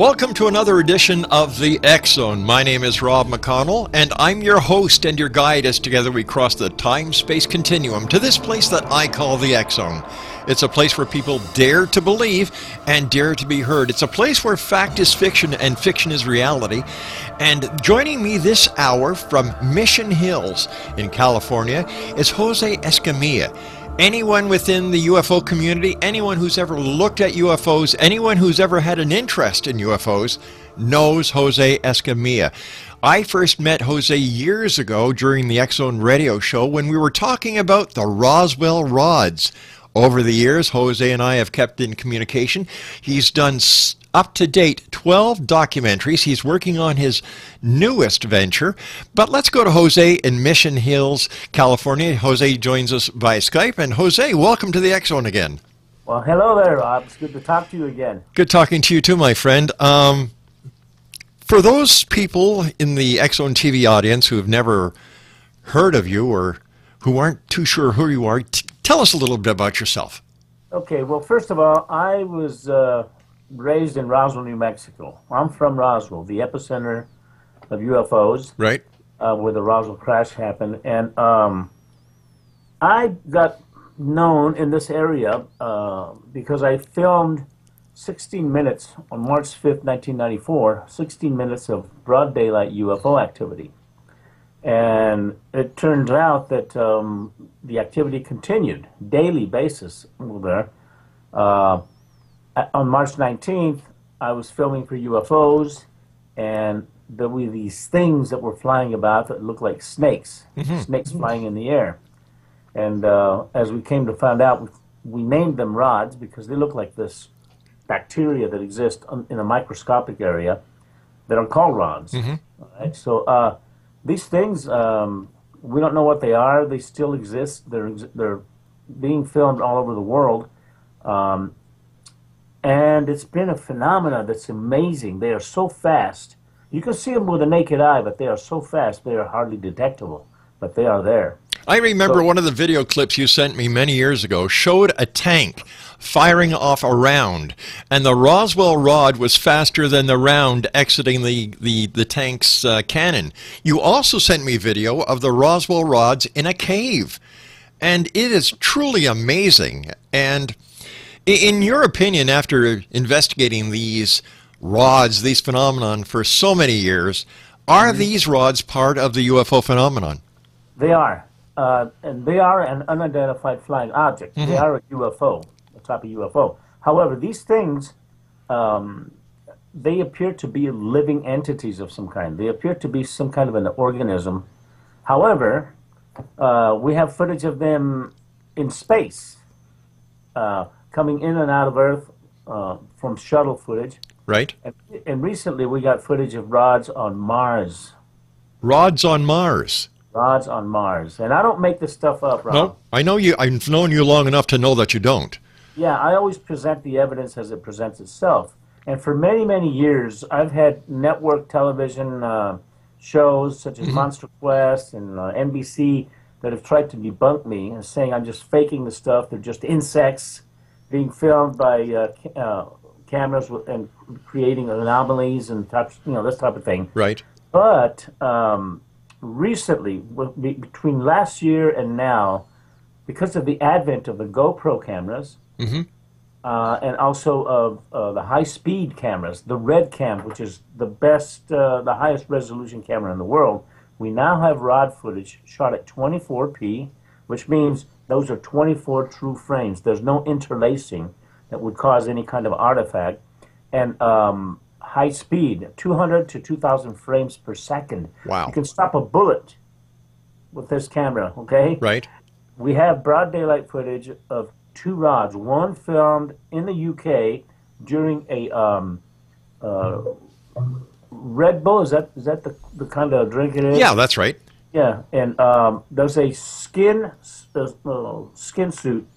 Welcome to another edition of the X Zone. My name is Rob McConnell, and I'm your host and your guide as together we cross the time space continuum to this place that I call the X Zone. It's a place where people dare to believe and dare to be heard. It's a place where fact is fiction and fiction is reality. And joining me this hour from Mission Hills in California is Jose Escamilla. Anyone within the UFO community, anyone who's ever looked at UFOs, anyone who's ever had an interest in UFOs, knows Jose Escamilla. I first met Jose years ago during the Zone radio show when we were talking about the Roswell rods. Over the years, Jose and I have kept in communication. He's done up to date 12 documentaries. He's working on his newest venture. But let's go to Jose in Mission Hills, California. Jose joins us by Skype. And Jose, welcome to the X Zone again. Well, hello there, Rob. It's good to talk to you again. Good talking to you too, my friend. Um, for those people in the Zone TV audience who have never heard of you or who aren't too sure who you are, t- tell us a little bit about yourself. Okay, well, first of all, I was uh, raised in Roswell, New Mexico. I'm from Roswell, the epicenter of UFOs. Right. Uh, where the Roswell crash happened. And um, I got known in this area uh, because I filmed 16 minutes on March 5th, 1994, 16 minutes of broad daylight UFO activity. And it turned out that um, the activity continued daily basis there. Uh, on March 19th, I was filming for UFOs, and there were these things that were flying about that looked like snakes, mm-hmm. snakes flying in the air. And uh, as we came to find out, we, we named them rods because they look like this bacteria that exist in a microscopic area that are called rods. Mm-hmm. Right? So uh, these things, um, we don't know what they are. They still exist. They're they're being filmed all over the world, um, and it's been a phenomenon that's amazing. They are so fast. You can see them with the naked eye, but they are so fast they are hardly detectable. But they are there. I remember so, one of the video clips you sent me many years ago showed a tank firing off a round, and the Roswell rod was faster than the round exiting the, the, the tank's uh, cannon. You also sent me video of the Roswell rods in a cave, and it is truly amazing. And in your opinion, after investigating these rods, these phenomenon for so many years, are mm-hmm. these rods part of the UFO phenomenon? They are. Uh, and they are an unidentified flying object. Mm-hmm. They are a UFO a type of UFO. However, these things, um, they appear to be living entities of some kind. They appear to be some kind of an organism. However, uh, we have footage of them in space, uh, coming in and out of Earth uh, from shuttle footage. Right. And, and recently we got footage of rods on Mars. Rods on Mars. Rods on Mars. And I don't make this stuff up, Rob. No, I know you. I've known you long enough to know that you don't. Yeah, I always present the evidence as it presents itself. And for many, many years, I've had network television uh, shows such as mm-hmm. Monster Quest and uh, NBC that have tried to debunk me and saying I'm just faking the stuff. They're just insects being filmed by uh, uh cameras and creating anomalies and types, you know, this type of thing. Right. But um, recently, between last year and now, because of the advent of the GoPro cameras, mm-hmm. uh, and also of uh, the high-speed cameras, the Red RedCam, which is the best, uh, the highest resolution camera in the world. We now have rod footage shot at 24p, which means those are 24 true frames. There's no interlacing that would cause any kind of artifact, and um, high speed, 200 to 2,000 frames per second. Wow! You can stop a bullet with this camera. Okay. Right. We have broad daylight footage of two rods, one filmed in the UK during a um, uh, Red Bull. Is that is that the, the kind of drink it is? Yeah, that's right. Yeah, and um, there's a skin uh, skin suit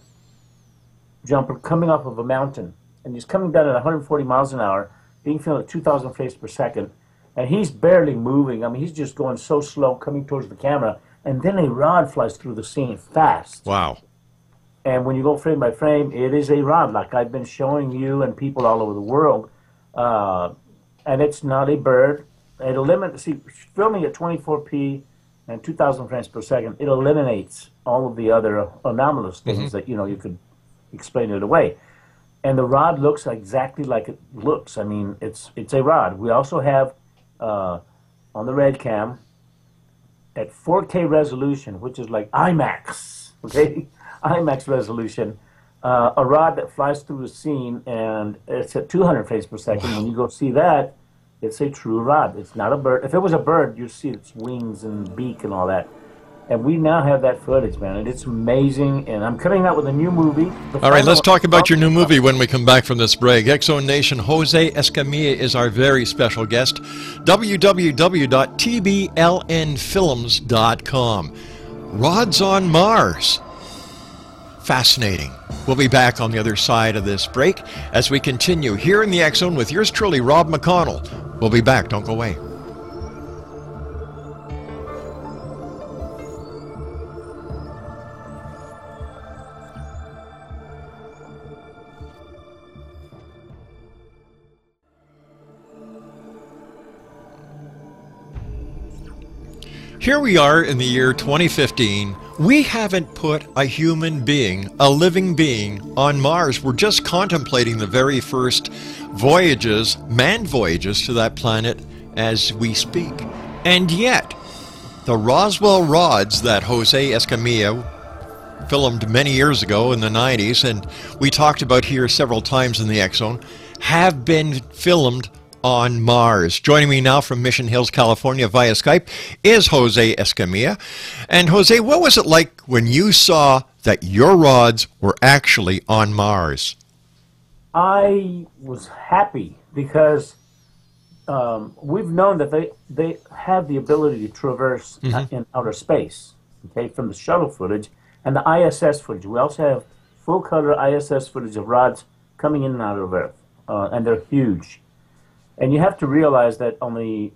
jumper coming off of a mountain, and he's coming down at 140 miles an hour, being filmed at 2,000 frames per second, and he's barely moving. I mean, he's just going so slow, coming towards the camera, and then a rod flies through the scene fast. Wow. And when you go frame by frame, it is a rod, like I've been showing you and people all over the world. Uh, and it's not a bird. It eliminates, see, filming at 24p and 2,000 frames per second, it eliminates all of the other anomalous things that, you know, you could explain it away. And the rod looks exactly like it looks. I mean, it's it's a rod. We also have uh, on the red cam at 4K resolution, which is like IMAX, okay, IMAX resolution, uh, a rod that flies through the scene and it's at 200 frames per second. When you go see that, it's a true rod. It's not a bird. If it was a bird, you'd see its wings and beak and all that. And we now have that footage, man, and it's amazing. And I'm coming out with a new movie. All right, let's talk about your new movie when we come back from this break. Exo Nation, Jose Escamilla is our very special guest. www.tblnfilms.com. Rods on Mars. Fascinating. We'll be back on the other side of this break as we continue here in the Zone with yours truly, Rob McConnell. We'll be back. Don't go away. Here we are in the year 2015. We haven't put a human being, a living being, on Mars. We're just contemplating the very first voyages, manned voyages to that planet as we speak. And yet, the Roswell rods that Jose Escamilla filmed many years ago in the 90s, and we talked about here several times in the Zone, have been filmed on Mars. Joining me now from Mission Hills, California via Skype is Jose Escamilla. And Jose, what was it like when you saw that your rods were actually on Mars? I was happy because um, we've known that they they have the ability to traverse uh, in outer space. Okay, from the shuttle footage and the ISS footage. We also have full color ISS footage of rods coming in and out of Earth, uh, and they're huge. And you have to realize that on the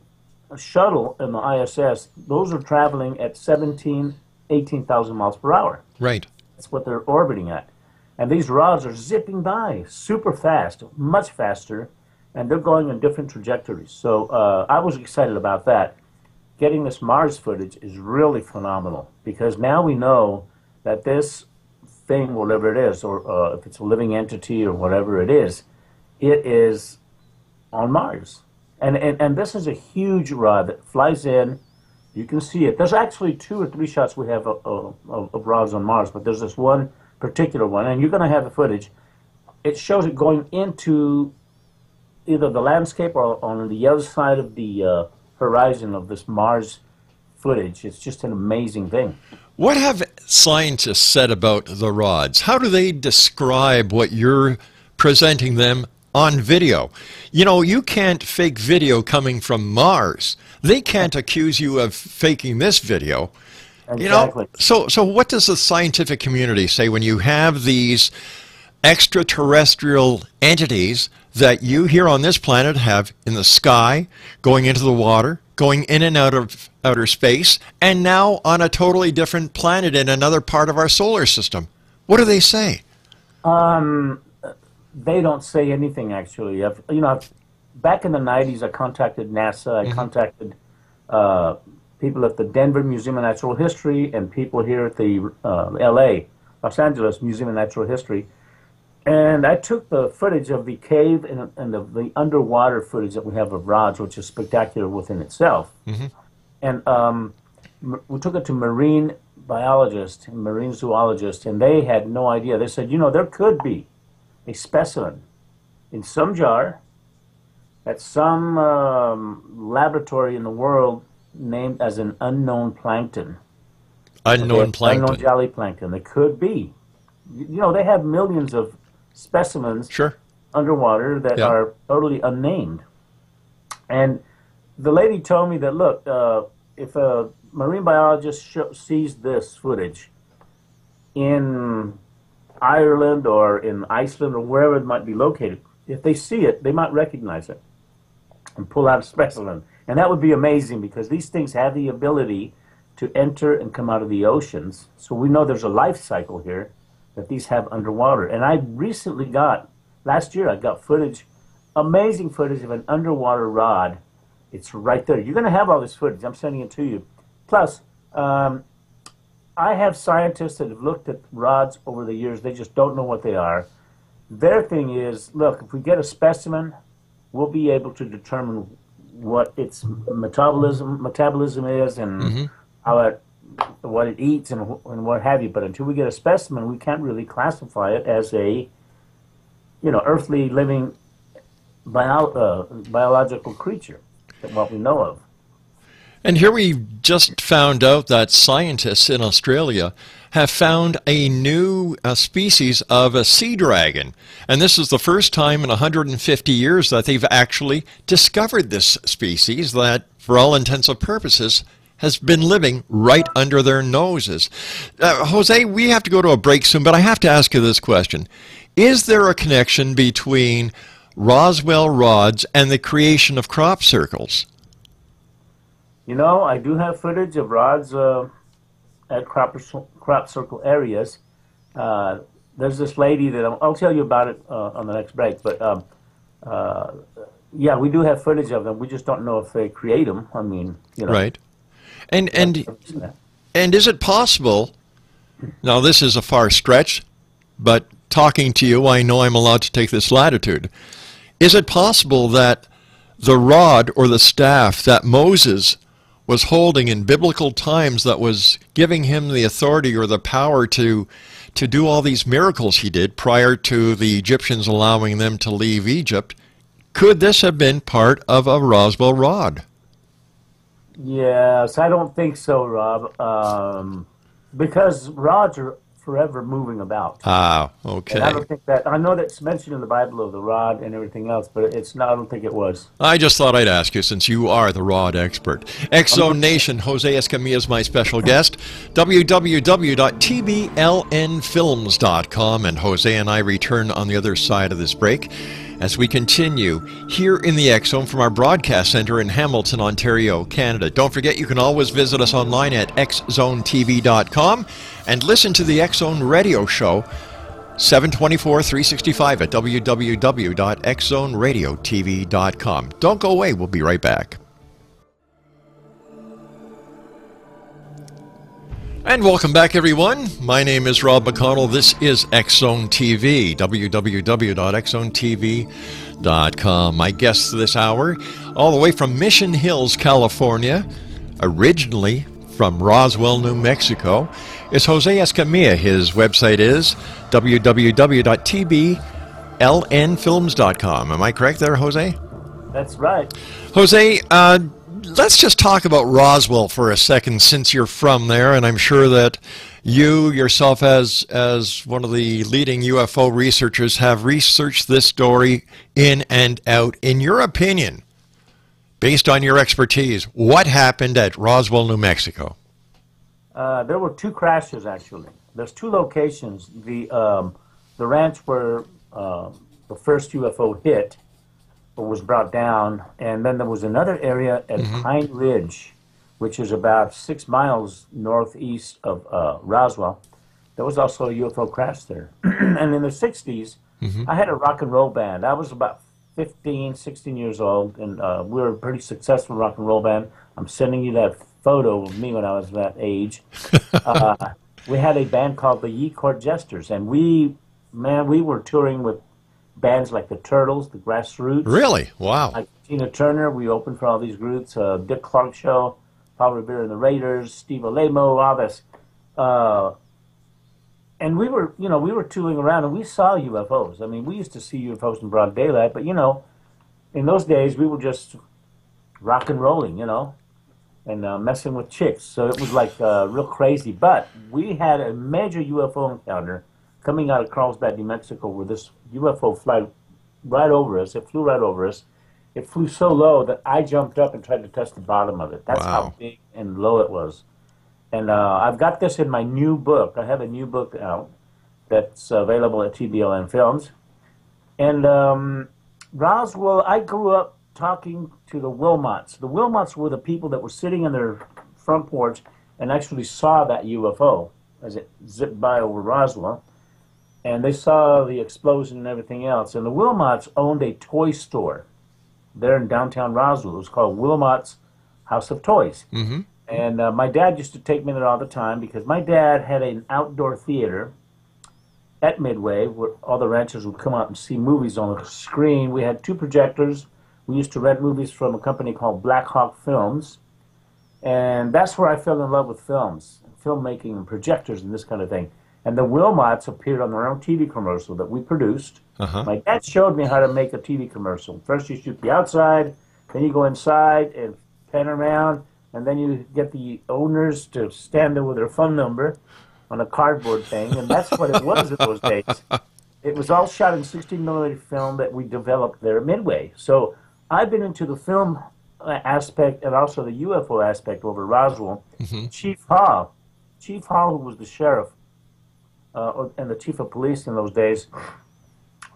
shuttle and the ISS, those are traveling at 17, 18,000 miles per hour. Right. That's what they're orbiting at. And these rods are zipping by super fast, much faster, and they're going in different trajectories. So uh, I was excited about that. Getting this Mars footage is really phenomenal because now we know that this thing, whatever it is, or uh, if it's a living entity or whatever it is, it is on Mars. And, and, and this is a huge rod that flies in. You can see it. There's actually two or three shots we have of, of, of rods on Mars, but there's this one particular one, and you're going to have the footage. It shows it going into either the landscape or on the other side of the uh, horizon of this Mars footage. It's just an amazing thing. What have scientists said about the rods? How do they describe what you're presenting them on video? You know, you can't fake video coming from Mars. They can't accuse you of faking this video. You know, so so what does the scientific community say when you have these extraterrestrial entities that you here on this planet have in the sky, going into the water, going in and out of outer space, and now on a totally different planet in another part of our solar system? What do they say? Um, they don't say anything actually. I've, you know, I've, back in the '90s, I contacted NASA. I contacted uh, people at the Denver Museum of Natural History and people here at the uh, L.A. Los Angeles Museum of Natural History. And I took the footage of the cave and, and the, the underwater footage that we have of rods, which is spectacular within itself. And um, we took it to marine biologists and marine zoologists, and they had no idea. They said, you know, there could be a specimen in some jar at some um, laboratory in the world named as an unknown plankton. Unknown Unknown plankton. jelly plankton. It could be. You know, they have millions of specimens Sure. underwater that Yeah. are totally unnamed. And the lady told me that look, uh, if a marine biologist sho sees this footage in Ireland or in Iceland or wherever it might be located, if they see it, they might recognize it and pull out a specimen. And that would be amazing because these things have the ability to enter and come out of the oceans. So we know there's a life cycle here that these have underwater. And I recently got, last year, I got footage amazing footage of an underwater rod. It's right there. You're going to have all this footage. I'm sending it to you. Plus, um, I have scientists that have looked at rods over the years. They just don't know what they are. Their thing is, look, if we get a specimen, we'll be able to determine what its metabolism metabolism is and Mm-hmm. how it what it eats and, and what have you. But until we get a specimen, we can't really classify it as a you know earthly living bio, uh, biological creature that what we know of. And here we just found out that scientists in Australia have found a new uh, species of a sea dragon. And this is the first time in 150 years that they've actually discovered this species that, for all intents and purposes, has been living right under their noses. Uh, Jose, we have to go to a break soon, but I have to ask you this question. Is there a connection between Roswell rods and the creation of crop circles? You know, I do have footage of rods uh, at crop, crop circle areas. Uh, there's this lady that I'm, I'll tell you about it uh, on the next break. But um, uh, yeah, we do have footage of them. We just don't know if they create them. I mean, you know. Right. And and and is it possible? Now this is a far stretch, but talking to you, I know I'm allowed to take this latitude. Is it possible that the rod or the staff that Moses was holding in biblical times that was giving him the authority or the power to to do all these miracles he did prior to the Egyptians allowing them to leave Egypt, could this have been part of a Roswell rod? Yes, I don't think so, Rob. Um, because are forever moving about. Ah, And I okay. don't think that. I know that's mentioned in the Bible of the rod and everything else, but it's not. I don't think it was. I just thought I'd ask you since you are the rod expert. Exxon Nation, Jose Escamilla is my special guest. www.tblnfilms.com and Jose and I return on the other side of this break as we continue here in the Zone from our broadcast center in Hamilton, Ontario, Canada. Don't forget you can always visit us online at xzonetv.com and listen to the Zone radio show 724 365 at www.xzoneradiotv.com. Don't go away, we'll be right back. And welcome back, everyone. My name is Rob McConnell. This is Xzone TV, www.xzonetv.com. My guest this hour, all the way from Mission Hills, California, originally from Roswell, New Mexico, is Jose Escamilla. His website is www.tblnfilms.com. Am I correct there, Jose? That's right. Jose, uh, let's just talk about Roswell for a second, since you're from there, and I'm sure that you yourself, as as one of the leading UFO researchers, have researched this story in and out. In your opinion, based on your expertise, what happened at Roswell, New Mexico? Uh, there were two crashes actually. There's two locations. The um, the ranch where uh, the first UFO hit was brought down, and then there was another area at Pine Ridge, which is about six miles northeast of uh, Roswell. There was also a UFO crash there. and in the 60s, I had a rock and roll band. I was about 15, 16 years old, and uh, we were a pretty successful rock and roll band. I'm sending you that photo of me when I was that age. uh, we had a band called the Ye Court Jesters, and we, man, we were touring with bands like the Turtles, the Grassroots, Really? Wow. like Tina Turner. We opened for all these groups, uh, Dick Clark Show, Paul Revere and the Raiders, Steve Olemo, all this. Uh, and we were, you know, we were tooling around and we saw UFOs. I mean, we used to see UFOs in broad daylight, but you know, in those days we were just rock and rolling, you know, and uh, messing with chicks. So it was like uh, real crazy. But we had a major UFO encounter coming out of Carlsbad, New Mexico, where this UFO flew right over us. It flew right over us. It flew so low that I jumped up and tried to touch the bottom of it. That's how big and low it was. And uh, I've got this in my new book. I have a new book out that's available at TBLN Films. And um, Roswell, I grew up talking to the Wilmots. The Wilmots were the people that were sitting in their front porch and actually saw that UFO as it zipped by over Roswell. And they saw the explosion and everything else. And the Wilmots owned a toy store there in downtown Roswell. It was called Wilmot's House of Toys. Mm-hmm. And uh, my dad used to take me there all the time because my dad had an outdoor theater at Midway where all the ranchers would come out and see movies on the screen. We had two projectors. We used to rent movies from a company called Black Hawk Films. And that's where I fell in love with films, filmmaking, and projectors and this kind of thing. And the Wilmots appeared on their own TV commercial that we produced. Uh-huh. My dad showed me how to make a TV commercial. First, you shoot the outside, then you go inside and pan around, and then you get the owners to stand there with their phone number on a cardboard thing, and that's what it was in those days. It was all shot in 16 millimeter film that we developed there at Midway. So I've been into the film uh, aspect and also the UFO aspect over Roswell. Chief Hall, Chief Hall, who was the sheriff uh, and the chief of police in those days,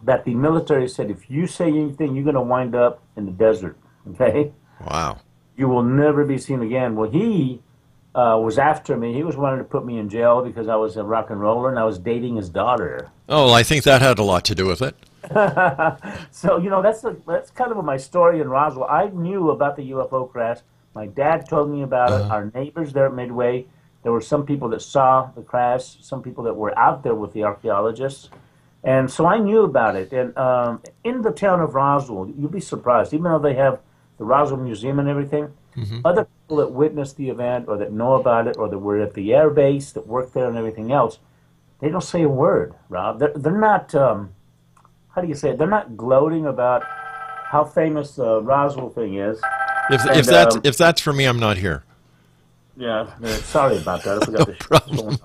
that the military said, if you say anything, you're going to wind up in the desert. Okay Wow. you will never be seen again. Well, he uh, was after me. He was wanting to put me in jail because I was a rock and roller and I was dating his daughter. Oh, I think that had a lot to do with it. So you know that's the, that's kind of my story in Roswell. I knew about the UFO crash. My dad told me about it. Our neighbors there at Midway. There were some people that saw the crash. Some people that were out there with the archaeologists. And so I knew about it. And um, in the town of Roswell, you'll be surprised, even though they have the Roswell Museum and everything, other people that witnessed the event or that know about it or that were at the air base, that worked there and everything else, they don't say a word, Rob. They're, they're not, um, how do you say it? They're not gloating about how famous the Roswell thing is. If, And, if that's um, if that's for me, I'm not here. Yeah, sorry about that. I forgot to problem.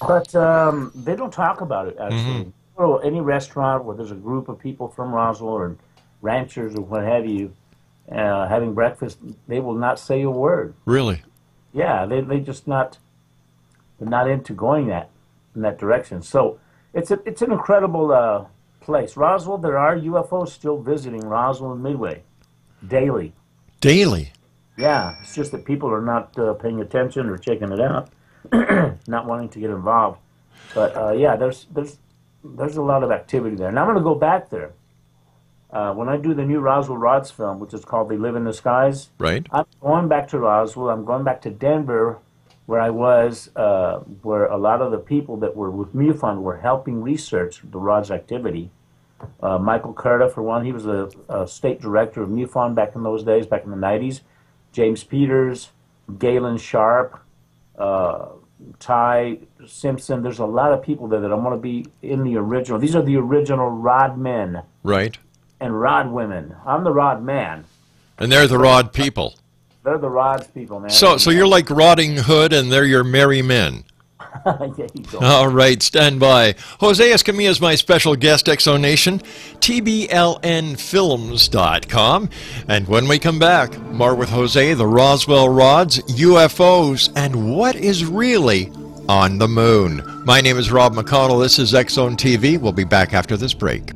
But um, they don't talk about it actually. Or any restaurant where there's a group of people from Roswell or ranchers or what have you uh, having breakfast, they will not say a word. Really? Yeah, they they just not they're not into going that in that direction. So it's a, it's an incredible uh, place. Roswell, there are UFOs still visiting Roswell and Midway daily. Daily. Yeah, it's just that people are not uh, paying attention or checking it out, not wanting to get involved. But uh, yeah, there's there's there's a lot of activity there, and I'm going to go back there. Uh, when I do the new Roswell Rods film, which is called "They Live in the Skies," Right? I'm going back to Roswell. I'm going back to Denver, where I was, uh, where a lot of the people that were with MUFON were helping research the Rods activity. Uh, Michael Curta, for one, he was a, a state director of MUFON back in those days, back in the 90s. James Peters, Galen Sharp, uh, Ty Simpson. There's a lot of people there that I want to be in the original. These are the original Rod men Right. and Rod women. I'm the Rod man. And they're the Rod people. They're the Rods people, man. So so you're like Rotting Hood, and they're your merry men. All right, stand by. Jose Escamilla is my special guest, Exonation, TBLNFilms.com. And when we come back, more with Jose, the Roswell Rods, UFOs, and what is really on the moon. My name is Rob McConnell. This is Xzone TV. We'll be back after this break.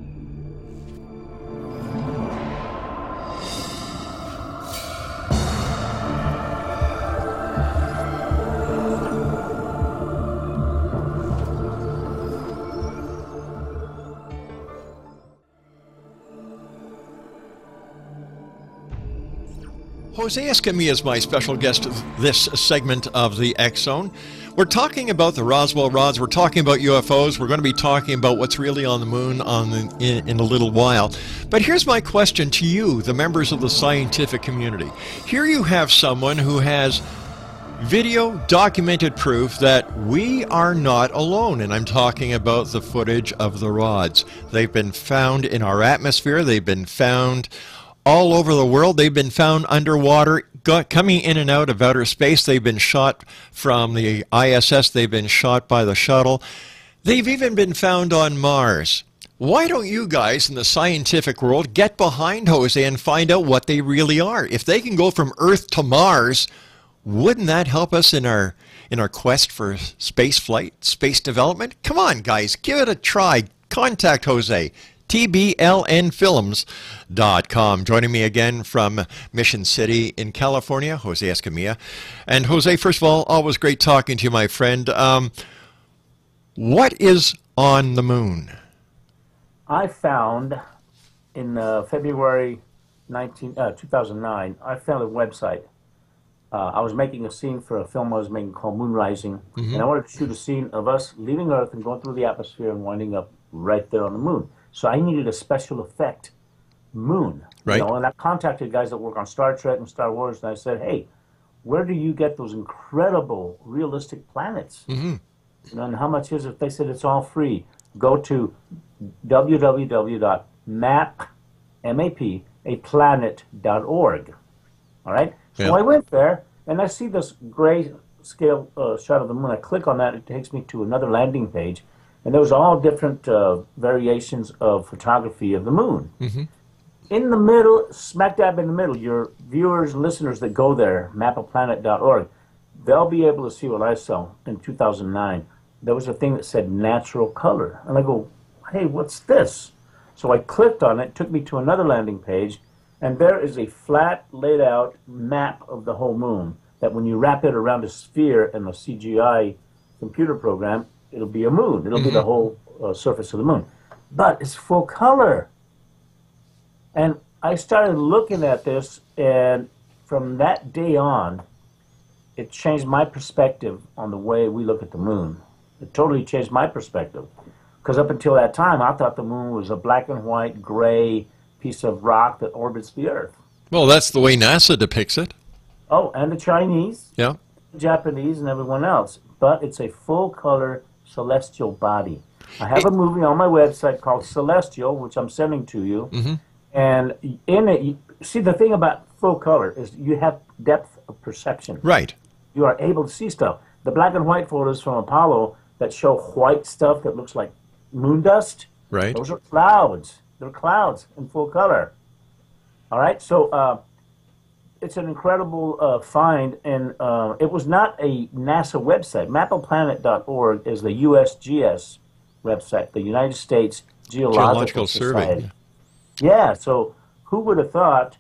Jose Escamilla is my special guest this segment of the X Zone. We're talking about the Roswell rods. We're talking about UFOs. We're going to be talking about what's really on the moon on the, in, in a little while. But here's my question to you, the members of the scientific community. Here you have someone who has video documented proof that we are not alone. And I'm talking about the footage of the rods. They've been found in our atmosphere, they've been found all over the world. They've been found underwater, coming in and out of outer space. They've been shot from the ISS, they've been shot by the shuttle. They've even been found on Mars. Why don't you guys in the scientific world get behind Jose and find out what they really are? If they can go from Earth to Mars, wouldn't that help us in our in our quest for space flight, space development? Come on, guys, give it a try. Contact Jose. TBLNFilms.com. Joining me again from Mission City in California, Jose Escamilla. And Jose, first of all, always great talking to you, my friend. Um, what is on the moon? I found in uh, February 19, uh, 2009, I found a website. Uh, I was making a scene for a film I was making called Moon Rising, and I wanted to shoot a scene of us leaving Earth and going through the atmosphere and winding up right there on the moon. So I needed a special effect moon. Right. You know, and I contacted guys that work on Star Trek and Star Wars, and I said, hey, where do you get those incredible realistic planets? Mm-hmm. You know, and how much is it? They said it's all free. Go to www.map, M-A-P, a planet.org. All right? So Yeah. I went there, and I see this gray scale uh, shot of the moon. I click on that, it takes me to another landing page, and there was all different uh, variations of photography of the moon. In the middle, smack dab in the middle, your viewers and listeners that go there, mapaplanet.org, they'll be able to see what I saw in 2009. There was a thing that said natural color. And I go, hey, what's this? So I clicked on it, took me to another landing page, and there is a flat, laid out map of the whole moon that when you wrap it around a sphere in a CGI computer program, it'll be a moon. It'll be the whole uh, surface of the moon. But it's full color. And I started looking at this, and from that day on, it changed my perspective on the way we look at the moon. It totally changed my perspective. Because up until that time, I thought the moon was a black and white, gray piece of rock that orbits the Earth. Well, that's the way NASA depicts it. Oh, and the Chinese, Yeah. Japanese, and everyone else. But it's a full color celestial body. I have a movie on my website called Celestial, which I'm sending to you. And in it, you, see, the thing about full color is you have depth of perception. Right. You are able to see stuff. The black and white photos from Apollo that show white stuff that looks like moon dust, Right. those are clouds. They're clouds in full color. All right, so uh, it's an incredible uh, find, and uh, it was not a NASA website. Mapaplanet.org is the USGS website, the United States Geological, Geological Survey. Society. Yeah, so who would have thought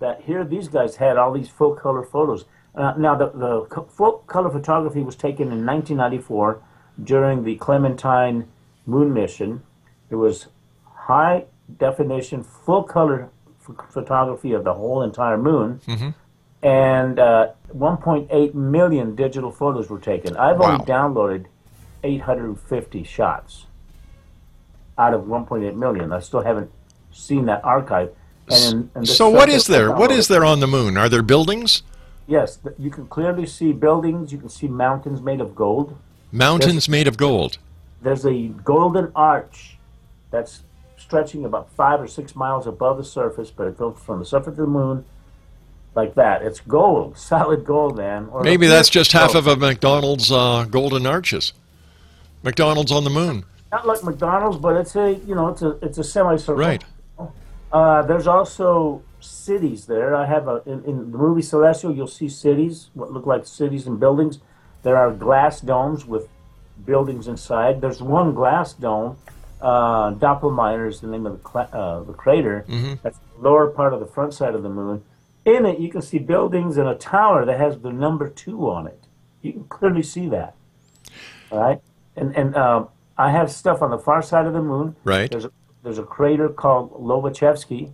that here these guys had all these full color photos? Uh, now, the, the full color photography was taken in 1994 during the Clementine moon mission. It was high definition, full color photography of the whole entire moon. And uh, 1.8 million digital photos were taken. I've Wow. only downloaded 850 shots out of 1.8 million. I still haven't seen that archive. And So what is there? What is there on the moon? Are there buildings? Yes, you can clearly see buildings. You can see mountains made of gold. Mountains made of gold. There's a golden arch that's stretching about five or six miles above the surface, but it goes from the surface of the moon like that. It's gold, solid gold, man. Or Maybe that's just half of a McDonald's uh, golden arches. McDonald's on the moon. Not like McDonald's, but it's a you know it's a it's a semicircle. Right. Uh, there's also cities there. I have a in, in the movie Celestial. You'll see cities, what look like cities and buildings. There are glass domes with buildings inside. There's one glass dome. Uh, Doppelmayr is the name of the, uh, the crater. That's the lower part of the front side of the moon. In it, you can see buildings and a tower that has the number two on it. You can clearly see that. All right, and and um, I have stuff on the far side of the moon. Right. There's a, there's a crater called Lobachevsky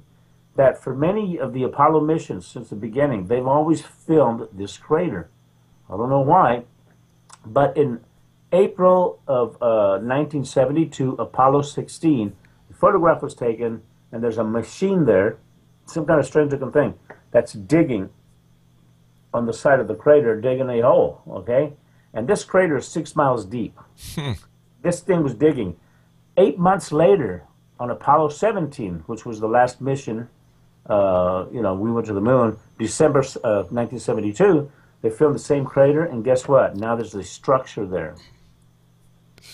that for many of the Apollo missions since the beginning, they've always filmed this crater. I don't know why, but in April of uh, 1972, Apollo 16, the photograph was taken, and there's a machine there, some kind of strange looking thing, that's digging on the side of the crater, digging a hole, okay? And this crater is six miles deep. This thing was digging. Eight months later, on Apollo 17, which was the last mission, uh, you know, we went to the moon, December uh, 1972, they filmed the same crater, and guess what? Now there's a structure there.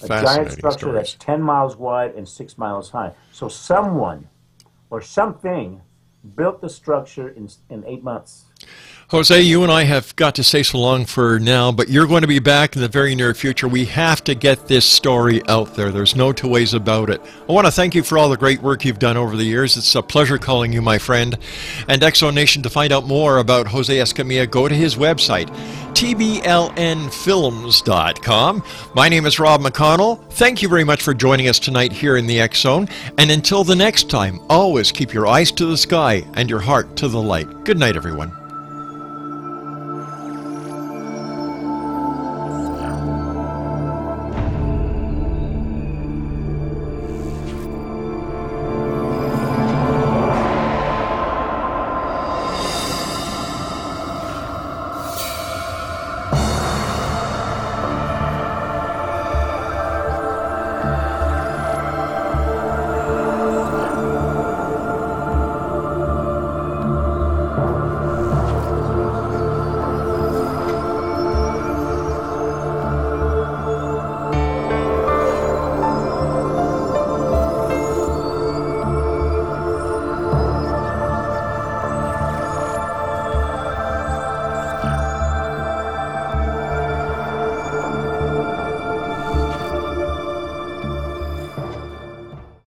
A giant structure that's 10 miles wide and 6 miles high. So someone or something built the structure in, in eight months. Jose, you and I have got to say so long for now, but you're going to be back in the very near future. We have to get this story out there. There's no two ways about it. I want to thank you for all the great work you've done over the years. It's a pleasure calling you my friend. And Exo Nation, to find out more about Jose Escamilla, go to his website, tblnfilms.com. My name is Rob McConnell. Thank you very much for joining us tonight here in the X Zone. And until the next time, always keep your eyes to the sky and your heart to the light. Good night, everyone.